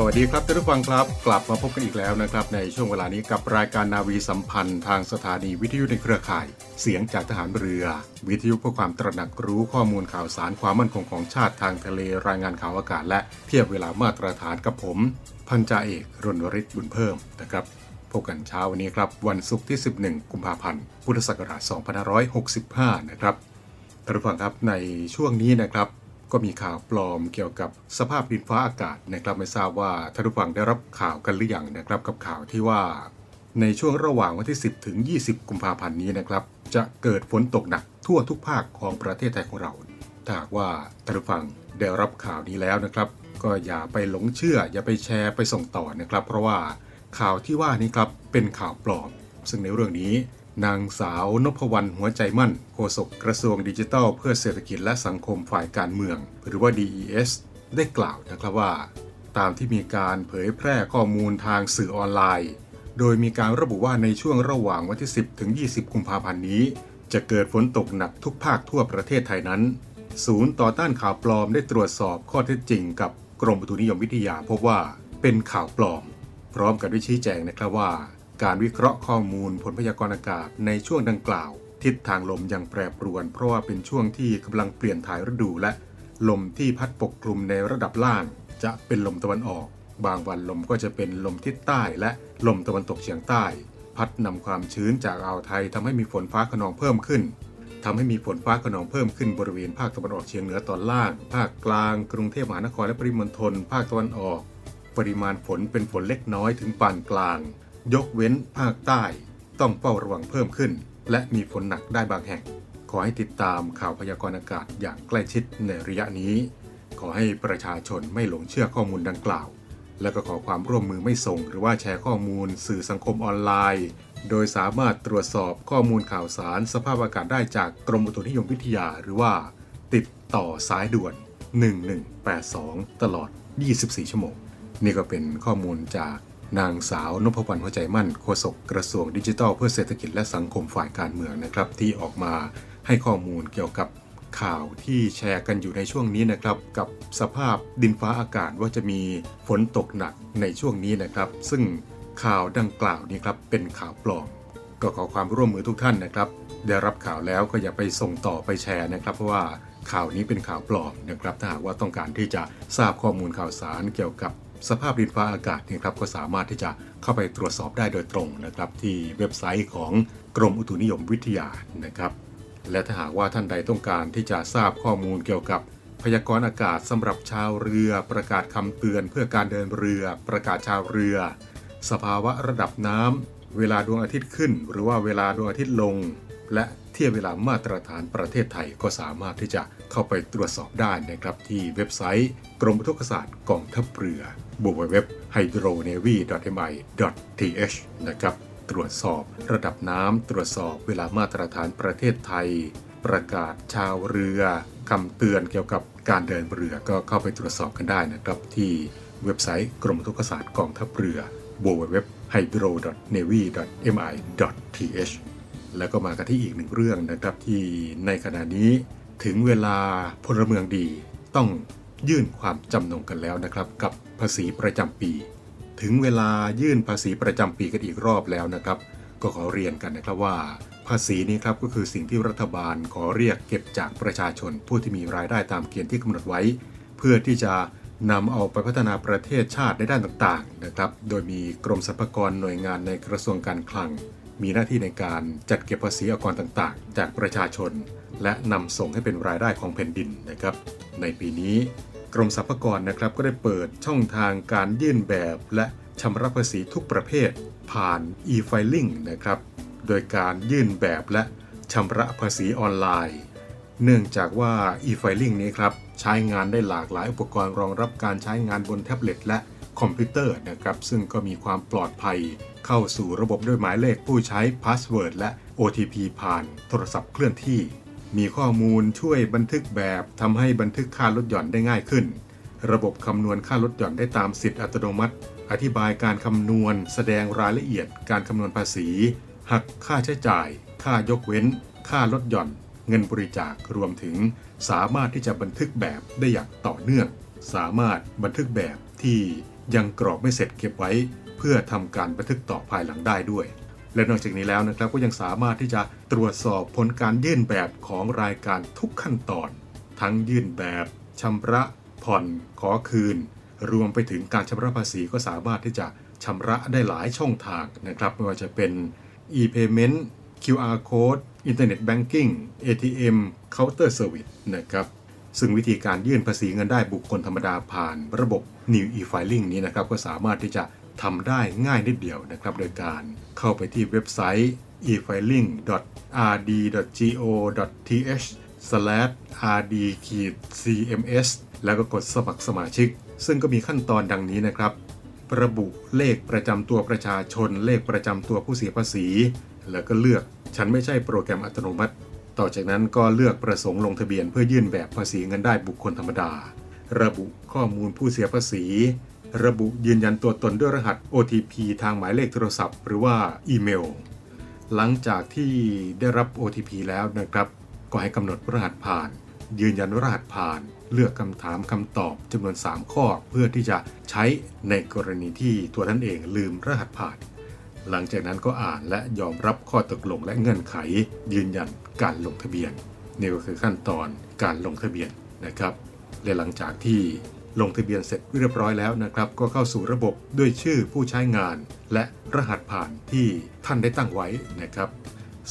สวัสดีครับท่านผู้ฟังครับ กลับมาพบกันอีกแล้วนะครับ ในช่วงเวลานี้กับรายการนาวีสัมพันธ์ทางสถานีวิทยุในเครือข่าย เสียงจากทหารเรือ วิทยุเพื่อความตระหนักรู้ข้อมูลข่าวสารความมั่นคงของชาติทางทะเลรายงานข่าวอากาศ และเทียบเวลามาตรฐานกับผม พันจ่าเอกรณวริศบุญเพิ่มนะครับพบกันเช้าวันนี้ครับวันศุกร์ที่ 11 กุมภาพันธ์พุทธศักราช2565 นะครับท่านผู้ฟังครับในช่วงนี้นะครับ ก็มีข่าวปลอมเกี่ยวกับสภาพดินฟ้าอากาศนะครับไม่ทราบว่าท่านผู้ฟังได้รับข่าวกันหรือยังนะครับกับข่าวที่ว่า ในช่วงระหว่างวันที่ 10 ถึง 20 กุมภาพันธ์นี้นะครับ จะเกิดฝนตกหนักทั่วทุกภาคของประเทศไทยของเราถ้าหากว่าท่านผู้ฟังได้รับข่าวนี้แล้วนะครับ ก็อย่าไปหลงเชื่อ อย่าไปแชร์ไปส่งต่อนะครับ เพราะว่าข่าวที่ว่านี้ครับเป็นข่าวปลอม ซึ่งในเรื่องนี้ นางสาวนพวรรณหัวใจมั่นโฆษกกระทรวงดิจิทัล เพื่อเศรษฐกิจและสังคมฝ่ายการเมือง หรือว่า DES ได้กล่าวนะครับว่า ตามที่มีการเผยแพร่ข้อมูลทางสื่อออนไลน์ โดยมีการระบุว่าในช่วงระหว่างวันที่ 10 ถึง 20 กุมภาพันธ์นี้ จะเกิดฝนตกหนักทุกภาคทั่วประเทศไทยนั้น ศูนย์ต่อต้านข่าวปลอมได้ตรวจสอบข้อเท็จจริง กับกรมอุตุนิยมวิทยาพบว่าเป็นข่าวปลอม พร้อมกับได้ชี้แจงนะครับว่า การวิเคราะห์ข้อมูลผลพยากรณ์อากาศในช่วงดังกล่าว ทิศทางลมยังแปรปรวน เพราะว่าเป็นช่วงที่กำลังเปลี่ยนถ่ายฤดูและ ลมที่พัดปกคลุมในระดับล่าง จะเป็นลมตะวันออก บางวันลมก็จะเป็นลมทิศใต้และลมตะวันตกเฉียงใต้ พัดนำความชื้นจากอ่าวไทยทำให้มีฝนฟ้าขนองเพิ่มขึ้นทำให้มีฝนฟ้าขนองเพิ่มขึ้นบริเวณภาคตะวันออกเฉียงเหนือตอนล่าง ภาคกลาง กรุงเทพมหานครและปริมณฑลภาคตะวันออก ปริมาณฝนเป็นฝนเล็กน้อยถึงปานกลาง ยกเว้นภาคใต้ต้องเฝ้าระวังเพิ่มขึ้น และมีฝนหนักได้บางแห่ง ขอให้ติดตามข่าวพยากรณ์อากาศอย่างใกล้ชิดในระยะนี้ ขอให้ประชาชนไม่หลงเชื่อข้อมูลดังกล่าว และก็ขอความร่วมมือไม่ส่ง หรือว่าแชร์ข้อมูล สื่อสังคมออนไลน์ โดยสามารถตรวจสอบข้อมูลข่าวสาร สภาพอากาศได้จากกรมอุตุนิยมวิทยา หรือว่า ติดต่อสายด่วน 1182 ตลอด 24 ชั่วโมง นี่ก็เป็นข้อมูลจาก นางสาวนพวรรณหัวใจมั่นโฆษกกระทรวงดิจิทัลเพื่อเศรษฐกิจและสังคมฝ่ายการเมืองนะครับ ที่ออกมาให้ข้อมูลเกี่ยวกับข่าวที่แชร์กันอยู่ในช่วงนี้นะครับ กับสภาพดินฟ้าอากาศว่าจะมีฝนตกหนักในช่วงนี้นะครับ ซึ่งข่าวดังกล่าวนี้ครับเป็นข่าวปลอม ก็ขอความร่วมมือทุกท่านนะครับ ได้รับข่าวแล้วก็อย่าไปส่งต่อไปแชร์นะครับ เพราะว่าข่าวนี้เป็นข่าวปลอมนะครับถ้าหากว่าต้องการที่จะทราบข้อมูลข่าวสารเกี่ยวกับ สภาพดินฟ้าอากาศเนี่ยครับก็สามารถที่จะเข้าไปตรวจสอบได้โดยตรงนะครับที่เว็บไซต์ของกรมอุตุนิยมวิทยานะครับ และถ้าหากว่าท่านใดต้องการที่จะทราบข้อมูลเกี่ยวกับพยากรณ์อากาศสำหรับชาวเรือ ประกาศคำเตือนเพื่อการเดินเรือ ประกาศชาวเรือ สภาวะระดับน้ำเวลาดวงอาทิตย์ขึ้น หรือว่าเวลาดวงอาทิตย์ลง และ ทียบเวลามาตรฐานประเทศไทยก็สามารถที่จะเข้าไปตรวจสอบได้นะครับที่เว็บไซต์ กรมอุทกศาสตร์กองทัพเรือ www.hydronavy.mi.th นะครับตรวจสอบระดับน้ำตรวจสอบเวลามาตรฐานประเทศไทย ประกาศชาวเรือคำเตือนเกี่ยวกับการเดินเรือก็เข้าไปตรวจสอบกันได้นะครับที่เว็บไซต์กรมทุกศาสตร์กองทัพเรือ www.hydro.navy.mi.th แล้วก็มากันที่อีกหนึ่งเรื่องนะครับ ที่ในขณะนี้ถึงเวลาพลเมืองดีต้องยื่นความจำนงกันแล้วนะครับ กับภาษีประจำปี ถึงเวลายื่นภาษีประจำปีกันอีกรอบแล้วนะครับ ก็ขอเรียนกันนะครับว่า ภาษีนี้ครับก็คือสิ่งที่รัฐบาลขอเรียกเก็บจากประชาชน ผู้ที่มีรายได้ตามเกณฑ์ที่กำหนดไว้ เพื่อที่จะนำเอาไปพัฒนาประเทศชาติในด้านต่างๆนะครับ โดยมีกรมสรรพากรหน่วยงานในกระทรวงการคลัง มีหน้าที่ในการจัดเก็บภาษีอากรต่างๆ จากประชาชน และนำส่งให้เป็นรายได้ของแผ่นดินนะครับ ในปีนี้กรมสรรพากรนะครับก็ได้เปิดช่องทางการยื่นแบบและชำระภาษีทุกประเภท ผ่าน e-filing นะครับ โดยการยื่นแบบและชำระภาษีออนไลน์ เนื่องจากว่า e-filing นี้ครับใช้งานได้หลากหลายอุปกรณ์รองรับการใช้งานบนแท็บเล็ตและคอมพิวเตอร์นะครับซึ่งก็มีความปลอดภัยเข้าสู่ระบบด้วยหมายเลขผู้ใช้ password และ OTP ผ่านโทรศัพท์เคลื่อนที่ มีข้อมูลช่วยบันทึกแบบทำให้บันทึกค่าลดหย่อนได้ง่ายขึ้น ระบบคำนวณค่าลดหย่อนได้ตามสิทธิอัตโนมัติ อธิบายการคำนวณ แสดงรายละเอียด การคำนวณภาษี หักค่าใช้จ่าย ค่ายกเว้น ค่าลดหย่อน เงินบริจาครวมถึง สามารถที่จะบันทึกแบบได้อย่างต่อเนื่อง สามารถบันทึกแบบที่ยังกรอกไม่เสร็จเก็บไว้ เพื่อทำการบันทึกต่อภายหลังได้ด้วย และนอกจากนี้แล้วนะครับก็ยังสามารถที่จะตรวจสอบผลการยื่นแบบของรายการทุกขั้นตอน ทั้งยื่นแบบชำระผ่อนขอคืน รวมไปถึงการชำระภาษีก็สามารถที่จะชำระได้หลายช่องทางนะครับไม่ว่าจะเป็น e-payment QR code Internet Banking ATM Counter Service นะครับซึ่งวิธีการยื่นภาษีเงินได้บุคคลธรรมดาผ่านระบบ New e-filing นี้นะครับก็สามารถที่จะ ทำได้ง่ายนิดเดียวนะครับ โดยการเข้าไปที่เว็บไซต์ efiling.rd.go.th/rd-cms แล้วก็กดสมัครสมาชิก ซึ่งก็มีขั้นตอนดังนี้นะครับ ระบุเลขประจำตัวประชาชน เลขประจำตัวผู้เสียภาษี แล้วก็เลือกฉันไม่ใช่โปรแกรมอัตโนมัติ ต่อจากนั้นก็เลือกประสงค์ลงทะเบียนเพื่อยื่นแบบภาษีเงินได้บุคคลธรรมดา ระบุข้อมูลผู้เสียภาษี ระบุยืนยันตัวตนด้วยรหัส OTP ทางหมายเลขโทรศัพท์ หรือว่าอีเมล หลังจากที่ได้รับ OTP แล้วนะครับ ก็ให้กำหนดรหัสผ่าน ยืนยันรหัสผ่าน เลือกคำถามคำตอบจำนวน 3 ข้อ เพื่อที่จะใช้ในกรณีที่ตัวท่านเองลืมรหัสผ่าน หลังจากนั้นก็อ่านและยอมรับข้อตกลงและเงื่อนไข ยืนยันการลงทะเบียนนี่ก็คือขั้นตอนการลงทะเบียนนะครับและหลังจากที่ ลงทะเบียนเสร็จเรียบร้อยแล้วนะครับ ก็เข้าสู่ระบบด้วยชื่อผู้ใช้งาน และรหัสผ่านที่ท่านได้ตั้งไว้นะครับ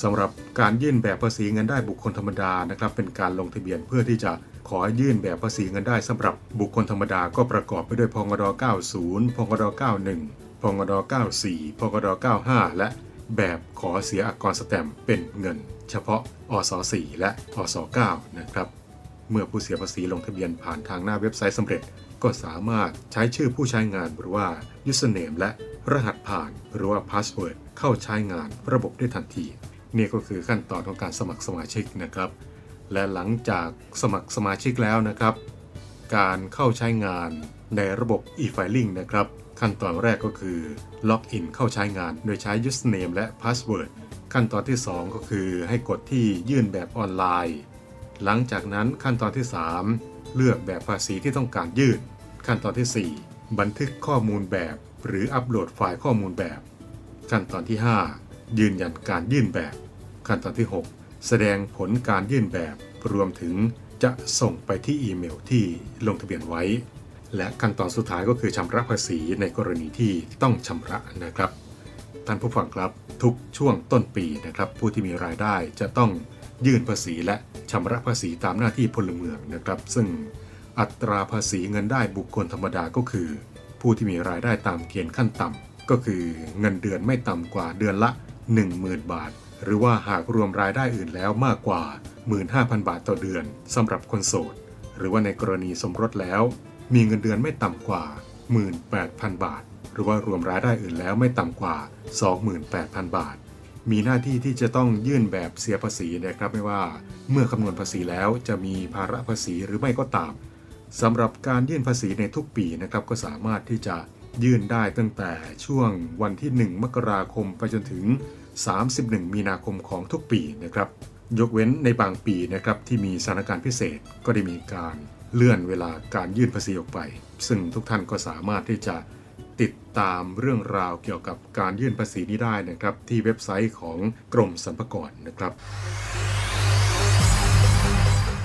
สำหรับการยื่นแบบภาษีเงินได้บุคคลธรรมดานะครับ เป็นการลงทะเบียนเพื่อที่จะขอยื่นแบบภาษีเงินได้สำหรับบุคคลธรรมดาก็ประกอบไปด้วยพงด90พงด91พงด94พงด95 และแบบขอเสียอากกรสแตมเป็นเงิน เฉพาะอส4และอส9นะครับ เมื่อผู้เสียภาษีลงทะเบียนผ่านทางหน้าเว็บไซต์สำเร็จ ก็สามารถใช้ชื่อผู้ใช้งานหรือว่า username และรหัสผ่านหรือว่า password เข้าใช้งานระบบได้ทันที นี่ก็คือขั้นตอนของการสมัครสมาชิกนะครับ และหลังจากสมัครสมาชิกแล้วนะครับ การเข้าใช้งานในระบบ e-filing นะครับ ขั้นตอนแรกก็คือล็อกอินเข้าใช้งานโดยใช้ username และ password ขั้นตอนที่ 2 ก็คือให้กดที่ยื่นแบบออนไลน์ หลังจากนั้นขั้นตอนที่ 3 เลือกแบบภาษีที่ต้องการยื่น ขั้นตอนที่ 4 บันทึกข้อมูลแบบ หรืออัปโหลดไฟล์ข้อมูลแบบ ขั้นตอนที่ 5 ยืนยันการยื่นแบบ ขั้นตอนที่ 6 แสดงผลการยื่นแบบ รวมถึงจะส่งไปที่อีเมลที่ลงทะเบียนไว้ และขั้นตอนสุดท้ายก็คือชำระภาษีในกรณีที่ต้องชำระนะครับท่านผู้ฟังครับทุกช่วงต้นปีนะครับ ผู้ที่มีรายได้จะต้อง ยื่นภาษีและชำระภาษีตามหน้าที่พลเมืองนะครับ ซึ่งอัตราภาษีเงินได้บุคคลธรรมดาก็คือ ผู้ที่มีรายได้ตามเกณฑ์ขั้นต่ำก็คือเงินเดือนไม่ต่ำกว่าเดือนละ 10,000 บาท หรือว่าหากรวมรายได้อื่นแล้วมากกว่า 15,000 บาทต่อเดือนสำหรับคนโสด หรือว่าในกรณีสมรสแล้ว มีเงินเดือนไม่ต่ำกว่า 18,000 บาท หรือว่ารวมรายได้อื่นแล้วไม่ต่ำกว่า 28,000 บาท มีหน้าที่ที่จะต้องยื่นแบบเสียภาษีนะครับไม่ว่าเมื่อคำนวณภาษีแล้วจะมีภาระภาษีหรือไม่ก็ตามสำหรับการยื่นภาษีในทุกปีนะครับก็สามารถที่จะยื่นได้ตั้งแต่ช่วงวันที่ 1 มกราคมไปจนถึง 31 มีนาคมของทุกปีนะครับ ยกเว้นในบางปีนะครับที่มีสถานการณ์พิเศษก็ได้มีการเลื่อนเวลาการยื่นภาษีออกไป ซึ่งทุกท่านก็สามารถที่จะ ติดตามเรื่องราวเกี่ยวกับการยื่นภาษีนี้ได้นะครับ ที่เว็บไซต์ของกรมสรรพากรนะครับ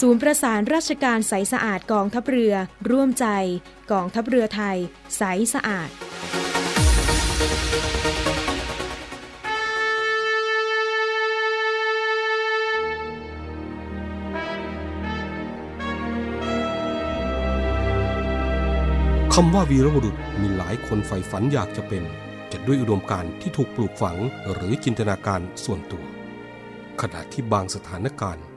ศูนย์ประสานราชการใสสะอาดกองทัพเรือ ร่วมใจกองทัพเรือไทย ใสสะอาด คำว่าวีรบุรุษมีหลายคนใฝ่ฝันอยากจะเป็นจะด้วยอุดมการณ์ที่ถูกปลูกฝังหรือจินตนาการส่วนตัว ขณะที่บางสถานการณ์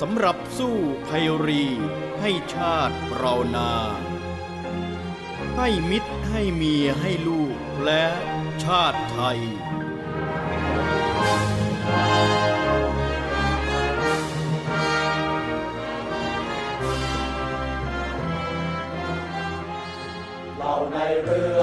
สำหรับสู้ภัยรี ให้ชาติเรานา ให้มิตรให้เมียให้ลูกและชาติไทย เราในเรือ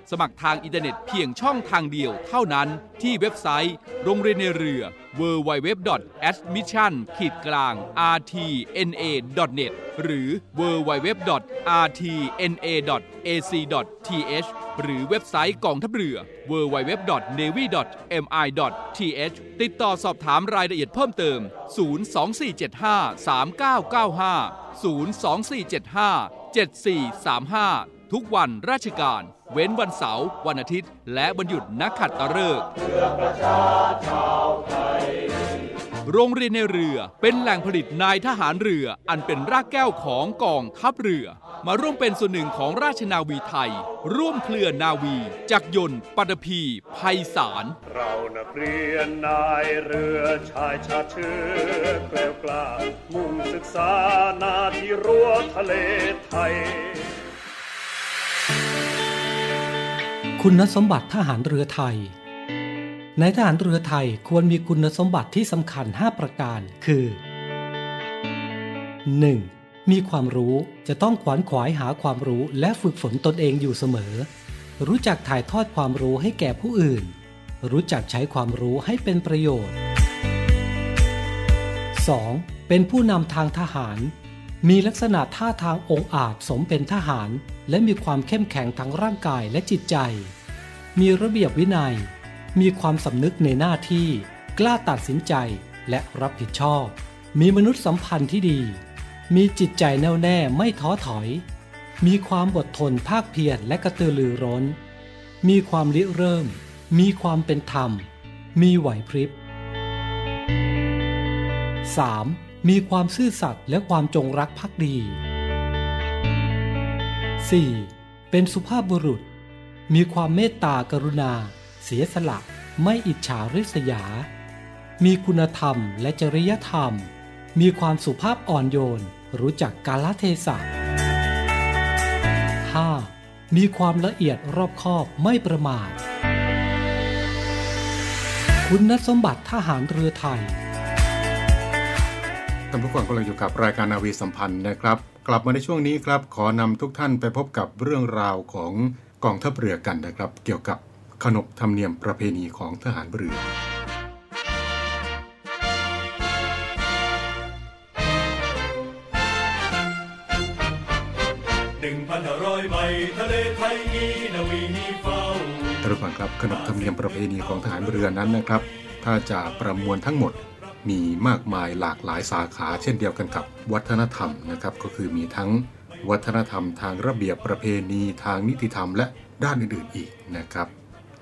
สมัครทางอินเทอร์เน็ตเพียงช่องทางเดียวเท่านั้นที่เว็บไซต์ โรงเรียนในเรือ www.admission-rtna.net หรือ www.rtna.ac.th หรือเว็บไซต์กองทัพเรือ www.navy.mi.th ติดต่อสอบถามรายละเอียดเพิ่มเติม 024753995 024757435 ทุกวันราชการ เว้นวันเสาร์วันอาทิตย์ และวันหยุดนักขัดตะเลิกโรงเรียนในเรือเป็นแหล่งผลิตนายทหารเรือ อันเป็นรากแก้วของกองทัพเรือ มาร่วมเป็นส่วนหนึ่งของราชนาวีไทย ร่วมเคลื่อนนาวี จักยนต์ปัตภีภัยสารเรานักเรียนนายเรือชายชาเชื้อแกล้วกล้ามุ่งศึกษานาที่รั้วทะเลไทย คุณสมบัติทหารเรือไทย ในทหารเรือไทยควรมีคุณสมบัติที่สำคัญ 5 ประการ คือ 1. มีความรู้จะต้องขวนขวายหาความรู้และฝึกฝนตนเองอยู่เสมอ รู้จักถ่ายทอดความรู้ให้แก่ผู้อื่น รู้จักใช้ความรู้ให้เป็นประโยชน์ 2. เป็นผู้นำทางทหาร มีลักษณะท่าทางองอาจสมเป็นทหาร และมีความเข้มแข็งทั้งร่างกายและจิตใจ มีระเบียบวินัย มีความสำนึกในหน้าที่ กล้าตัดสินใจและรับผิดชอบ มีมนุษยสัมพันธ์ที่ดี มีจิตใจแน่วแน่ไม่ท้อถอย มีความอดทนภาคเพียรและกระตือรือร้น มีความริเริ่ม มีความเป็นธรรม มีไหวพริบ 3. มีความซื่อสัตย์และความจงรักภักดี 4. เป็นสุภาพบุรุษ มีความเมตตากรุณา เสียสละ ไม่อิจฉาริษยา มีคุณธรรมและจริยธรรม มีความสุภาพอ่อนโยน รู้จักกาลเทศะ 5. มีความละเอียดรอบคอบไม่ประมาท คุณสมบัติทหารเรือไทย ท่านผู้ฟังกำลังอยู่กับรายการนาวีสัมพันธ์นะครับ กลับมาในช่วงนี้ครับ ขอนำทุกท่านไปพบกับเรื่องราวของกองทัพเรือกันนะครับ เกี่ยวกับขนบธรรมเนียมประเพณีของทหารเรือ หนึ่งพันห้าร้อยใบทะเลไทยนี้นาวีนี้เฝ้าท่านผู้ฟังครับขนบธรรมเนียมประเพณีของทหารเรือนั้นนะครับ ถ้าจะประมวลทั้งหมด มีมากมายหลากหลายสาขา เช่นเดียวกันกับวัฒนธรรมนะครับก็คือมีทั้งวัฒนธรรมทางระเบียบประเพณีทางนิติธรรมและด้านอื่นๆอีกนะครับ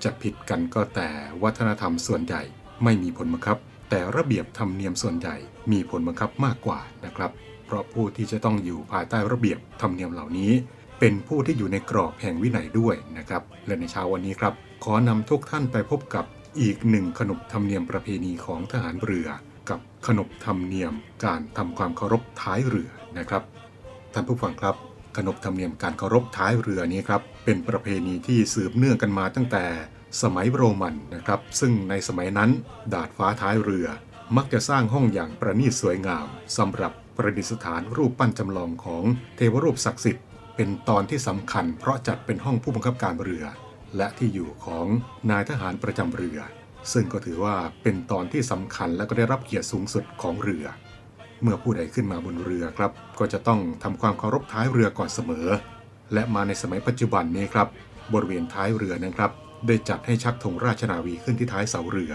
จะผิดกันก็แต่วัฒนธรรมส่วนใหญ่ไม่มีผลบังคับ แต่ระเบียบธรรมเนียมส่วนใหญ่มีผลบังคับมากกว่านะครับ เพราะผู้ที่จะต้องอยู่ภายใต้ระเบียบธรรมเนียมเหล่านี้ เป็นผู้ที่อยู่ในกรอบแห่งวินัยด้วยนะครับ และในเช้าวันนี้ครับ ขอนำทุกท่านไปพบกับอีกหนึ่งขนบธรรมเนียมประเพณีของทหารเรือ กับขนบธรรมเนียมการทำความเคารพท้ายเรือนะครับ ท่านผู้ฟังครับ ขนบธรรมเนียมการเคารพท้ายเรือนี้ครับเป็นประเพณีที่สืบเนื่องกันมาตั้งแต่สมัยโรมันนะครับ ซึ่งในสมัยนั้นดาดฟ้าท้ายเรือ มักจะสร้างห้องอย่างประณีตสวยงามสำหรับประดิษฐานรูปปั้นจำลองของเทวรูปศักดิ์สิทธิ์ เป็นตอนที่สำคัญเพราะจัดเป็นห้องผู้บังคับการเรือ และที่อยู่ของนายทหารประจำเรือ ซึ่งก็ถือว่าเป็นตอนที่สำคัญและก็ได้รับเกียรติสูงสุดของเรือ เมื่อผู้ใดขึ้นมาบนเรือครับ ก็จะต้องทำความเคารพท้ายเรือก่อนเสมอ และมาในสมัยปัจจุบันนี้ครับ บริเวณท้ายเรือนะครับ ได้จัดให้ชักธงราชนาวีขึ้นที่ท้ายเสาเรือ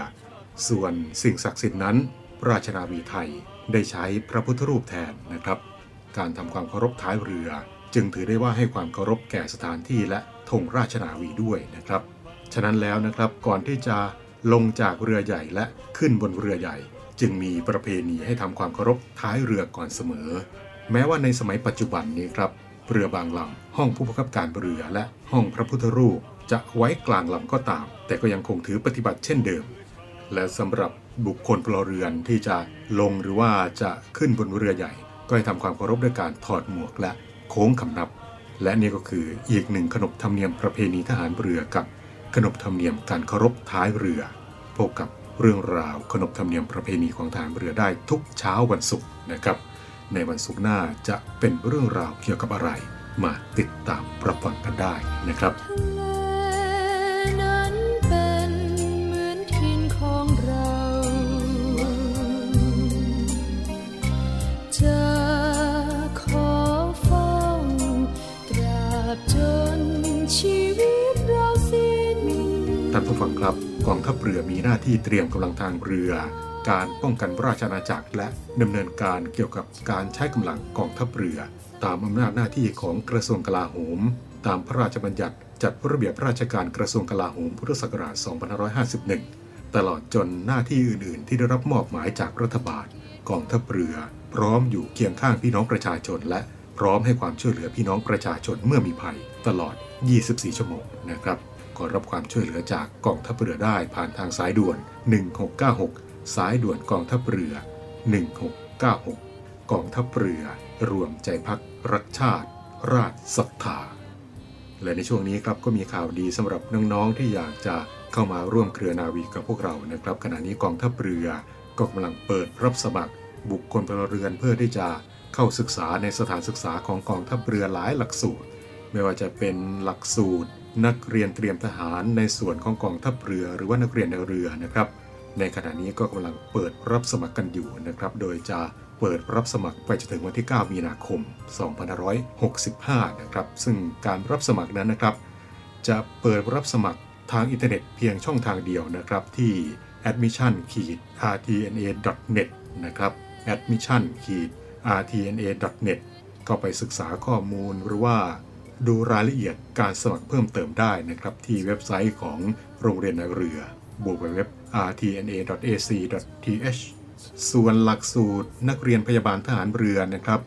ส่วนสิ่งศักดิ์สิทธิ์นั้น ราชนาวีไทยได้ใช้พระพุทธรูปแทนนะครับ การทำความเคารพท้ายเรือ จึงถือได้ว่าให้ความเคารพแก่สถานที่และธงราชนาวีด้วยนะครับ ฉะนั้นแล้วนะครับก่อนที่จะ ลงจากเรือใหญ่และขึ้นบนเรือใหญ่ จึงมีประเพณีให้ทำความเคารพท้ายเรือก่อนเสมอ แม้ว่าในสมัยปัจจุบันนี้ครับ เรือบางลำห้องผู้บังคับการเรือและห้องพระพุทธรูปจะไว้กลางลำก็ตาม แต่ก็ยังคงถือปฏิบัติเช่นเดิม และสำหรับบุคคลพลเรือนที่จะลงหรือว่าจะขึ้นบนเรือใหญ่ ก็ให้ทำความเคารพด้วยการถอดหมวกและโค้งคำนับ และนี่ก็คืออีกหนึ่งขนบธรรมเนียมประเพณีทหารเรือกับ ขนบธรรมเนียมการเคารพท้ายเรือ พบกับเรื่องราวขนบธรรมเนียมประเพณีของทารเรือได้ทุกเช้าวันศุกร์นะครับ ในวันศุกร์หน้าจะเป็นเรื่องราวเกี่ยวกับอะไร มาติดตามปรับฟังกันได้นะครับทะเลนั้นเป็นเหมืองตราบจนชีว ท่านผู้ฟังครับกองทัพเรือมีหน้าที่เตรียมกำลังทางเรือ การป้องกันราชอาณาจักร และดำเนินการเกี่ยวกับการใช้กำลังกองทัพเรือ ตามอำนาจหน้าที่ของกระทรวงกลาโหม ตามพระราชบัญญัติจัดระเบียบราชการกระทรวงกลาโหมพุทธศักราช 2551 ตลอดจนหน้าที่อื่น ๆ ที่ได้รับมอบหมายจากรัฐบาลกองทัพเรือ พร้อมอยู่เคียงข้างพี่น้องประชาชน และพร้อมให้ความช่วยเหลือพี่น้องประชาชนเมื่อมีภัย ตลอด 24 ชั่วโมงนะครับ ขอรับความช่วยเหลือจากกองทัพเรือได้ผ่านทางสายด่วน 1696 สายด่วนกองทัพเรือ 1696 กองทัพเรือ รวมใจพักรักชาติ ราชศรัทธา และในช่วงนี้ครับก็มีข่าวดีสำหรับน้องๆที่อยากจะเข้ามาร่วมเครือนาวีกับพวกเรานะครับ ขณะนี้กองทัพเรือก็กำลังเปิดรับสมัคร บุคคลพลเรือนเพื่อที่จะเข้าศึกษาในสถานศึกษาของกองทัพเรือหลายหลักสูตร ไม่ว่าจะเป็นหลักสูตร นักเรียนเตรียมทหารในส่วนของกองทัพเรือ หรือว่านักเรียนในเรือนะครับ ในขณะนี้ก็กำลังเปิดรับสมัครกันอยู่นะครับ โดยจะเปิดรับสมัครไปจนถึงวันที่ 9 มีนาคม 2565 นะครับ ซึ่งการรับสมัครนั้นนะครับ จะเปิดรับสมัครทางอินเทอร์เน็ตเพียงช่องทางเดียวนะครับ ที่ admission-rtna.net นะครับ admission rtna.net ก็ไปศึกษาข้อมูลหรือว่า ดูรายละเอียดการสมัครเพิ่มเติมได้นะครับ ที่เว็บไซต์ของโรงเรียนในเรือ www.rtna.ac.th ส่วนหลักสูตรนักเรียนพยาบาลทหารเรือนะครับ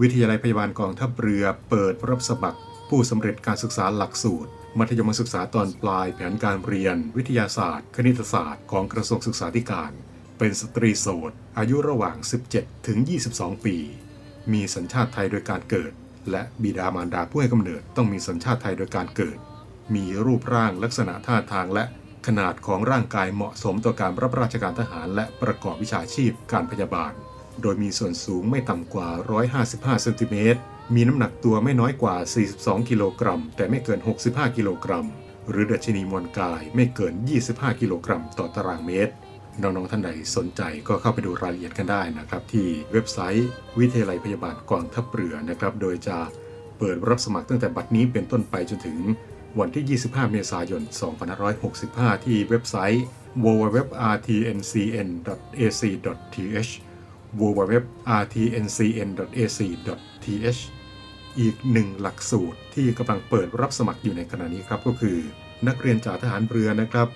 วิทยาลัยพยาบาลกองทัพเรือเปิดรับสมัคร ผู้สำเร็จการศึกษาหลักสูตร มัธยมศึกษาตอนปลายแผนการเรียน วิทยาศาสตร์ คณิตศาสตร์ของกระทรวงศึกษาธิการ เป็นสตรีโสดอายุระหว่าง 17 ถึง 22 ปี มีสัญชาติไทยโดยการเกิด และบิดามารดาผู้ให้กำเนิดต้องมีสัญชาติไทยโดยการเกิด มีรูปร่างลักษณะท่าทางและขนาดของร่างกายเหมาะสมต่อการรับราชการทหาร และประกอบวิชาชีพการพยาบาล โดยมีส่วนสูงไม่ต่ำกว่า 155เซนติเมตร มีน้ำหนักตัวไม่น้อยกว่า 42 กิโลกรัม แต่ไม่เกิน 65 กิโลกรัม หรือดัชนีมวลกายไม่เกิน 25 กิโลกรัมต่อตารางเมตร น้องๆท่านใดสนใจก็เข้าไปดูรายละเอียดกันได้นะครับ ที่เว็บไซต์วิทยาลัยพยาบาลกองทัพเรือนะครับ โดยจะเปิดรับสมัครตั้งแต่บัดนี้เป็นต้นไปจนถึงวันที่ 25 เมษายน 2565 ที่เว็บไซต์ www.rtncn.ac.th www.rtncn.ac.th อีกหนึ่งหลักสูตรที่กำลังเปิดรับสมัครอยู่ในขณะนี้ครับก็คือ นักเรียนจากทหารเรือนะครับ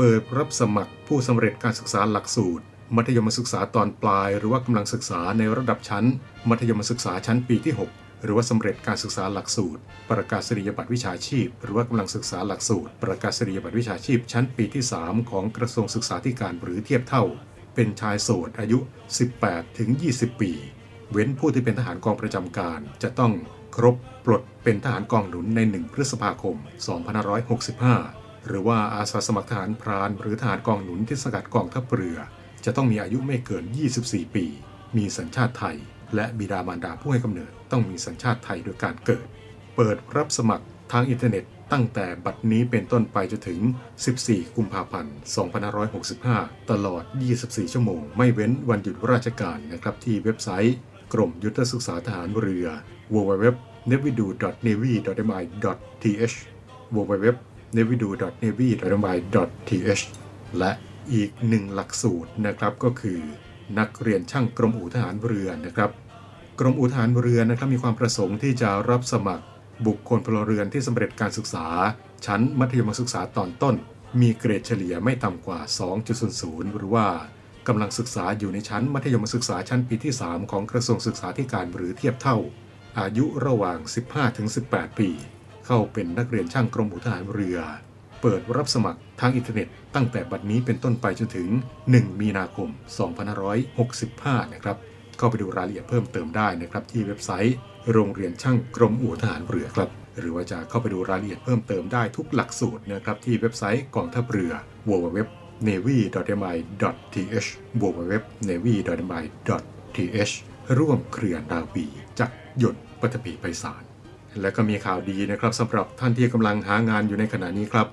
เปิดรับสมัครผู้สำเร็จการศึกษาหลักสูตร มัธยมศึกษาตอนปลาย หรือว่ากำลังศึกษาในระดับชั้น มัธยมศึกษาชั้นปีที่ 6 หรือว่าสำเร็จการศึกษาหลักสูตร ประกาศนียบัตรวิชาชีพ หรือว่ากำลังศึกษาหลักสูตร ประกาศนียบัตรวิชาชีพ ชั้นปีที่ 3 ของกระทรวงศึกษาธิการหรือเทียบเท่า เป็นชายโสดอายุ 18 ถึง 20 ปี เว้นผู้ที่เป็นทหารกองประจำการจะต้องครบปลดเป็นทหารกองหนุนใน 1 พฤษภาคม 2565 หรือว่าอาสาสมัครทหารพราน หรือทหารกองหนุนที่สกัดกองทัพเรือ จะต้องมีอายุไม่เกิน 24 ปี มีสัญชาติไทย และบิดามารดาผู้ให้กำเนิดต้องมีสัญชาติไทยโดยการเกิด เปิดรับสมัครทางอินเทอร์เน็ตตั้งแต่บัดนี้เป็นต้นไปจนถึง 14 กุมภาพันธ์ 2565 ตลอด 24 ชั่วโมง ไม่เว้นวันหยุดราชการนะครับที่เว็บไซต์ กรมยุทธศึกษาทหารเรือ www.navidu.mi.th www.navidu.navy.mi.th และอีกหนึ่งหลักสูตรนะครับก็คือนักเรียนช่างกรมอู่ทหารเรือนะครับกรมอู่ทหารเรือนะครับมีความประสงค์ที่จะรับสมัครบุคคลพลเรือนที่สำเร็จการศึกษา ชั้นมัธยมศึกษาตอนต้น มีเกรดเฉลี่ยไม่ต่ำกว่า 2.00 หรือว่ากำลังศึกษาอยู่ในชั้นมัธยมศึกษาชั้นปีที่ 3 ของกระทรวงศึกษาธิการหรือเทียบเท่า อายุระหว่าง 15-18 ปี เข้าเป็นนักเรียนช่างกรมอู่ทหารเรือ เปิดรับสมัครทางอินเทอร์เน็ต ตั้งแต่บัดนี้เป็นต้นไปจนถึง 1 มีนาคม 2565 นะครับ เข้าไปดูรายละเอียดเพิ่มเติมได้นะครับ ที่เว็บไซต์ โรงเรียนช่างกรมอู่ทหารเรือครับ หรือว่าจะเข้าไปดูรายละเอียดเพิ่มเติมได้ทุกหลักสูตรนะครับที่เว็บไซต์กองทัพเรือ www navy.mi.th www.navy.mi.th ร่วมเครือนาวีจากหยดปัตภีไพศาล และก็มีข่าวดีนะครับสำหรับท่านที่กำลังหางานอยู่ในขณะนี้ครับ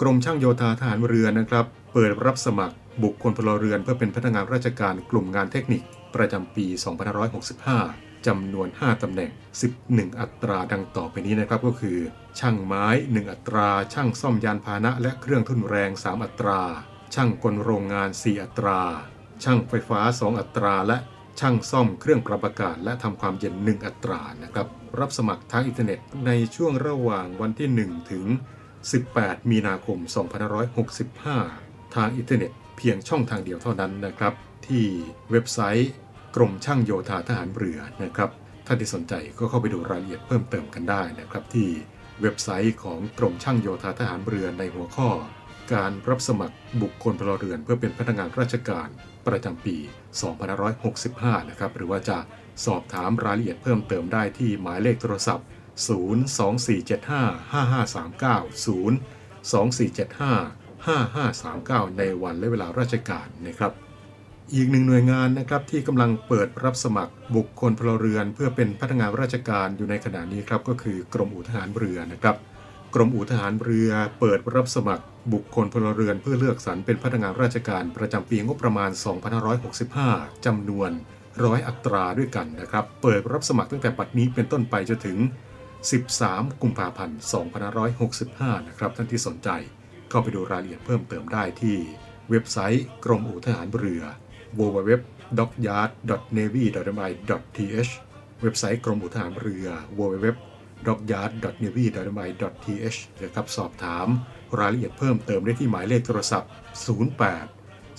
กรมช่างโยธาทหารเรือนะครับ เปิดรับสมัครบุคคลพลเรือนเพื่อเป็นพนักงานราชการกลุ่มงานเทคนิค ประจำปี 2565 จำนวน 5ตำแหน่ง 11 อัตราดังต่อไปนี้นะครับก็คือ ช่างไม้ 1 อัตรา ช่างซ่อมยานพาหนะ และเครื่องทุ่นแรง 3 อัตรา ช่างกลโรงงาน 4 อัตรา ช่างไฟฟ้า 2 อัตรา และช่างซ่อมเครื่องปรับอากาศและทำความเย็น 1 อัตรานะครับ รับสมัครทางอินเทอร์เน็ตในช่วงระหว่างวันที่ 1 ถึง 18 มีนาคม 2565 ทางอินเทอร์เน็ตเพียงช่องทางเดียวเท่านั้นนะครับ ที่เว็บไซต์ กรมช่างโยธาทหารเรือนะครับท่านที่สนใจก็เข้าไปดูรายละเอียดเพิ่มเติมกันได้นะครับ ที่เว็บไซต์ของกรมช่างโยธาทหารเรือในหัวข้อ การรับสมัครบุคคลพลเรือน เพื่อเป็นพนักงานราชการประจำปี 2565 นะครับ หรือว่าจะ สอบถามรายละเอียดเพิ่มเติมได้ที่หมายเลขโทรศัพท์ 024755539 024755539 ในวันและเวลาราชการนะครับ อีกหนึ่งหน่วยงานนะครับที่กำลังเปิดรับสมัครบุคคลพลเรือน เพื่อเป็นพนักงานราชการอยู่ในขณะนี้ครับก็คือกรมอู่ทหารเรือนะครับ กรมอู่ทหารเรือเปิดรับสมัครบุคคลพลเรือน เพื่อเลือกสรรเป็นพนักงานราชการประจำปีงบประมาณ 2565จำนวน ร้อยอัตราด้วยกันนะครับ เปิดรับสมัครตั้งแต่ปัดนี้เป็นต้นไปจนถึง 13 กุมภาพันธ์ 2565 นะครับ ท่านที่สนใจเข้าไปดูรายละเอียดเพิ่มเติมได้ที่เว็บไซต์กรมอู่ทหารเรือ www.dockyard.navy.mi.th เว็บไซต์กรมอู่ทหารเรือ www dockyard.navy.mi.th นะครับสอบถามรายละเอียดเพิ่มเติมได้ที่หมายเลขโทรศัพท์ 08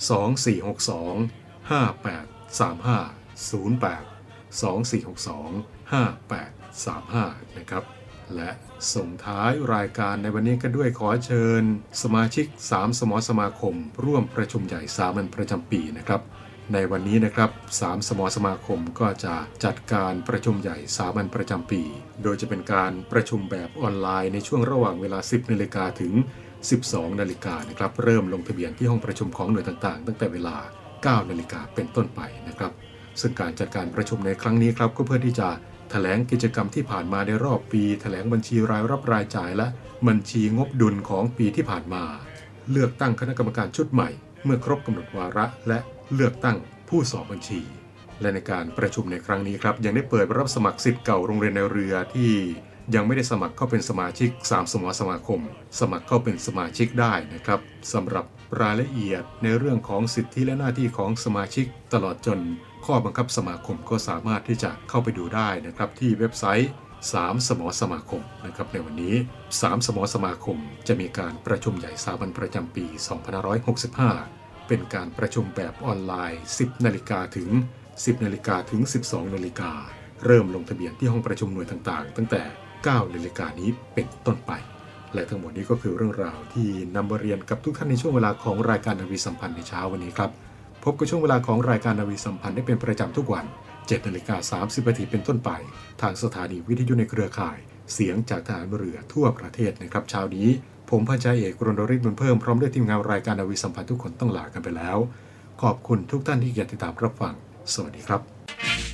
2462 5835 08 2462 5835 นะครับ และส่งท้ายรายการในวันนี้กันด้วยขอเชิญ สมาชิก 3 สมอสมาคม ร่วมประชุมใหญ่สามัญประจำปีนะครับในวันนี้นะครับ3สมอสมาคมก็จะจัดการประชุมใหญ่สามัญประจำปี โดยจะเป็นการประชุมแบบออนไลน์ในช่วงระหว่างเวลา 10นาฬิกาถึง 12นาฬิกานะครับ เริ่มลงทะเบียนที่ห้องประชุมของหน่วยต่างๆ ตั้งแต่เวลา 9นาฬิกาเป็นต้นไปนะครับ ซึ่งการจัดการประชุมในครั้งนี้ครับก็เพื่อที่จะแถลงกิจกรรมที่ผ่านมาในรอบปี แถลงบัญชีรายรับรายจ่ายและบัญชีงบดุลของปีที่ผ่านมา เลือกตั้งคณะกรรมการชุดใหม่ เมื่อครบกำหนดวาระ และเลือกตั้งผู้สอบบัญชี และในการประชุมในครั้งนี้ครับยังได้เปิดรับสมัครสิทธิ์เก่าโรงเรียนในเรือที่ยังไม่ได้สมัครเข้าเป็นสมาชิก 3 สมอสมาคม สมัครเข้าเป็นสมาชิกได้นะครับสำหรับ รายละเอียดในเรื่องของสิทธิและหน้าที่ของสมาชิกตลอดจนข้อบังคับสมาคมก็สามารถที่จะเข้าไปดูได้นะครับ ที่เว็บไซต์ 3 สมอสมาคมนะครับในวันนี้ 3 สมอสมาคม จะมีการประชุมใหญ่สามัญประจำปี 2565 เป็นการประชุมแบบออนไลน์ 10 นาฬิกาถึง 10 นาฬิกาถึง 12 นาฬิกา เริ่มลงทะเบียนที่ห้องประชุมหน่วยต่างๆ ตั้งแต่ 9 นาฬิกานี้เป็นต้นไป และทั้งหมดนี้ก็คือเรื่องราวที่นำมาเรียนกับทุกท่านในช่วงเวลาของรายการนาวีสัมพันธ์ในเช้าวันนี้ครับ พบกับช่วงเวลาของรายการนาวีสัมพันธ์ได้เป็นประจำทุกวัน7นาฬิกา30นาทีเป็นต้นไป ทางสถานีวิทยุในเครือข่าย เสียงจากทหารเรือทั่วประเทศนะครับเช้านี้ ผมพันจ่าเอกรณริศบุญเพิ่มพร้อมด้วยทีมงานรายการนาวีสัมพันธ์ทุกคนต้องลากันไปแล้ว ขอบคุณทุกท่านที่อยากติดตามรับฟัง สวัสดีครับ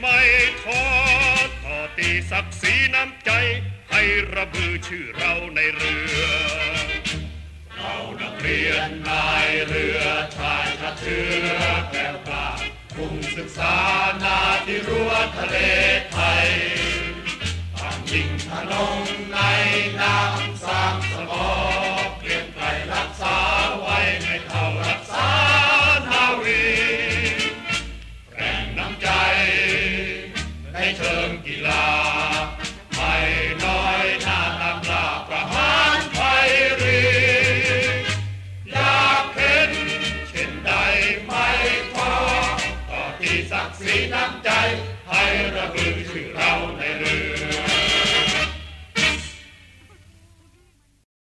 ไม่ท้อต่อตีศักดิ์ศรีน้ำใจ ให้ระบือชื่อเราในเรือ เรานักเรียนนายเรือชายชาติเชื้อแก้วกล้ามุ่งศึกษานาที่รั้วทะเลไทยต่างยิงทะนงในน้ำสามสมอเกรียง